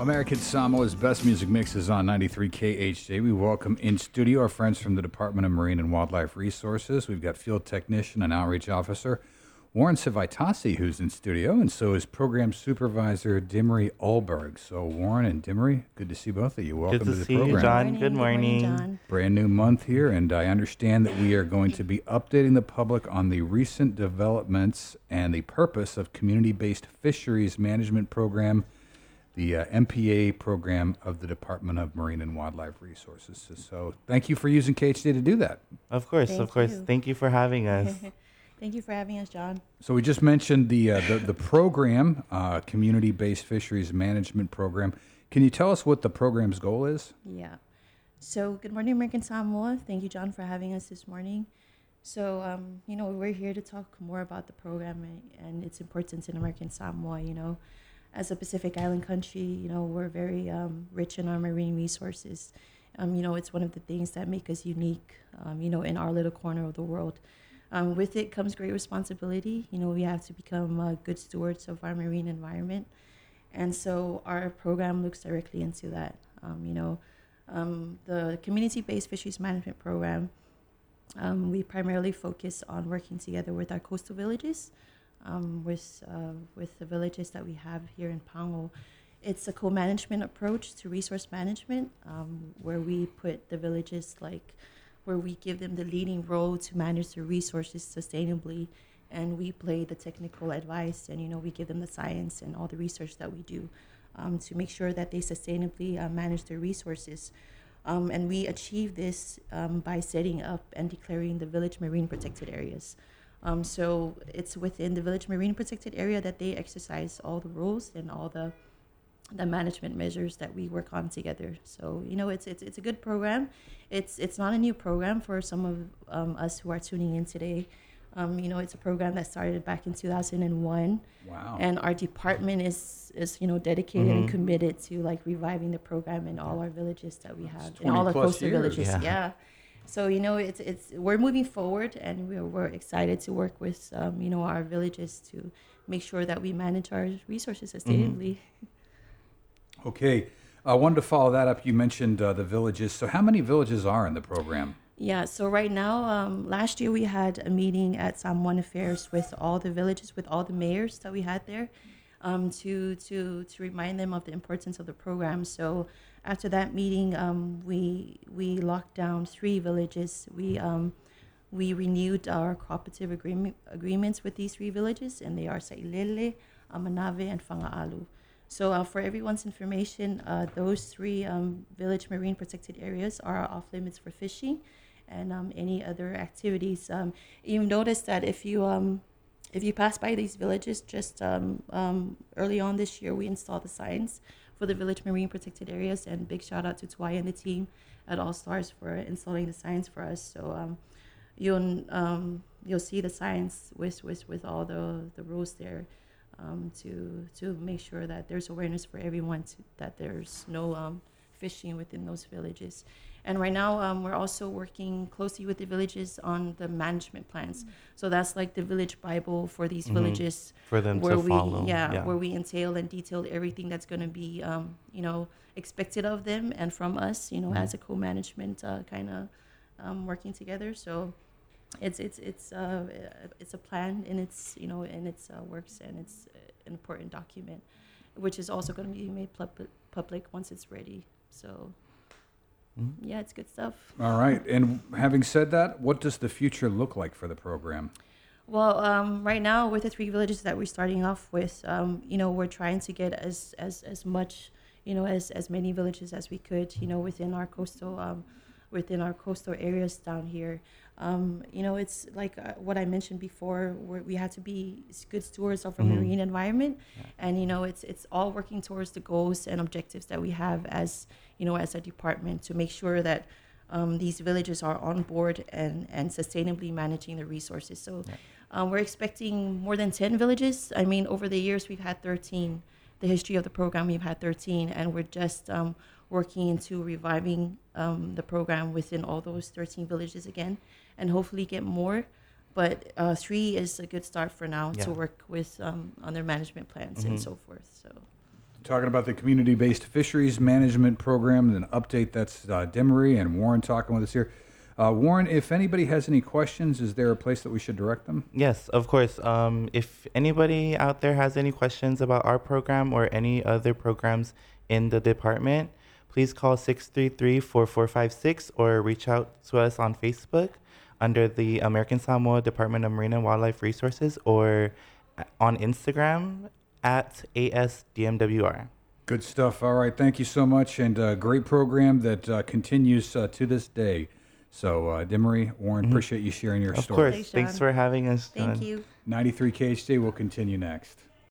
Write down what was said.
American Samoa's best music mix is on 93 KHJ. We welcome in studio our friends from the Department of Marine and Wildlife Resources. We've got field technician and outreach officer Warren Civitas, who's in studio, and so is program supervisor Dimery Alberg. So, Warren and Dimery, good to see both of you. Welcome Good to, the see program. you, John. Good morning. John. Brand new month here, and I understand that we are going to be updating the public on the recent developments and the purpose of community based fisheries management program, the uh, MPA program of the Department of Marine and Wildlife Resources. So, so thank you for using KHJ to do that. Of course, Thank of course. you. Thank you for having us. Thank you for having us, John. So we just mentioned the uh, the, the program, uh, community based fisheries management program. Can you tell us what the program's goal is? Yeah. So, good morning, American Samoa. Thank you, John, for having us this morning. So, um, you know, we're here to talk more about the program and, and its importance in American Samoa. You know, as a Pacific Island country, you know, we're very um, rich in our marine resources. Um, you know, it's one of the things that make us unique, um, you know, in our little corner of the world. Um, with it comes great responsibility. You know, we have to become uh, good stewards of our marine environment. And so our program looks directly into that. Um, you know, um, the community based fisheries management program, we primarily focus on working together with our coastal villages, um, with, uh, with the villages that we have here in Pango. It's a co management approach to resource management um, where we put the villages like where we give them the leading role to manage their resources sustainably. And we play the technical advice and you know we give them the science and all the research that we do um, to make sure that they sustainably uh, manage their resources. Um, and we achieve this um, by setting up and declaring the village marine protected areas um, so it's within the village marine protected area that they exercise all the rules and all the the management measures that we work on together. So you know, it's it's it's a good program. It's it's not a new program for some of um, us who are tuning in today. Um, you know, it's a program that started back in 2001, Wow. and our department is is you know dedicated and committed to like reviving the program in all our villages that we have in all our coastal years. villages. Yeah. Yeah. So you know, it's it's we're moving forward, and we're we're excited to work with um, you know our villages to make sure that we manage our resources sustainably. Okay. I wanted to follow that up. You mentioned uh, the villages. So, how many villages are in the program? Yeah, so right now, um, last year we had a meeting at Samoan Affairs with all the villages, with all the mayors that we had there, um, to to to remind them of the importance of the program. So after that meeting, um, we we locked down three villages. We um, we renewed our cooperative agreement agreements with these three villages, and they are Sailele, Amanave, and Fagaalu. So uh, for everyone's information, uh, those three um, village marine protected areas are off limits for fishing and um, any other activities. Um, you notice that if you um, if you pass by these villages, just um, um, early on this year, we installed the signs for the village marine protected areas. And big shout out to Twai and the team at All Stars for installing the signs for us. So um, you'll um, you'll see the signs with with, with all the, the rules there. Um, to to make sure that there's awareness for everyone to, that there's no um, fishing within those villages. And right now, um, we're also working closely with the villages on the management plans. So that's like the village Bible for these villages, For them where to we follow. yeah, where we entail and detail everything that's going to be um, you know expected of them and from us, you know, as a co-management uh, kind of um, working together. So it's it's it's uh, it's a plan and it's you know and it's uh, works and it's an important document, which is also going to be made pub- public once it's ready. So yeah, it's good stuff. All right. And having said that, what does the future look like for the program? Well, um, right now with the three villages that we're starting off with, um, you know, we're trying to get as as as much, you know, as as many villages as we could, you know, within our coastal, um, within our coastal areas down here. Um, you know, it's like uh, what I mentioned before, where we had to be good stewards of our marine environment, and you know, it's it's all working towards the goals and objectives that we have as you know as a department to make sure that um, these villages are on board and, and sustainably managing the resources. So um, we're expecting more than 10 villages. I mean, over the years, we've had 13. The history of the program, we've had 13, and we're just um, working into reviving um, the program within all those 13 villages again, and hopefully get more. But uh, three is a good start for now Yeah. to work with um, on their management plans Mhm. and so forth. So talking about the community-based fisheries management program, and an update. That's uh, Demery and Warren talking with us here. Uh, Warren, if anybody has any questions, is there a place that we should direct them? Yes, of course. Um, if anybody out there has any questions about our program or any other programs in the department, please call 633-4456 or reach out to us on Facebook under the American Samoa Department of Marine and Wildlife Resources or on Instagram at ASDMWR. Good stuff. All right, thank you so much, and uh, great program that uh, continues uh, to this day. So, uh, Demery, Warren, appreciate you sharing your Of story. Of course. Thanks, Thanks for having us. Thank John. you. 93 KHJ will continue next.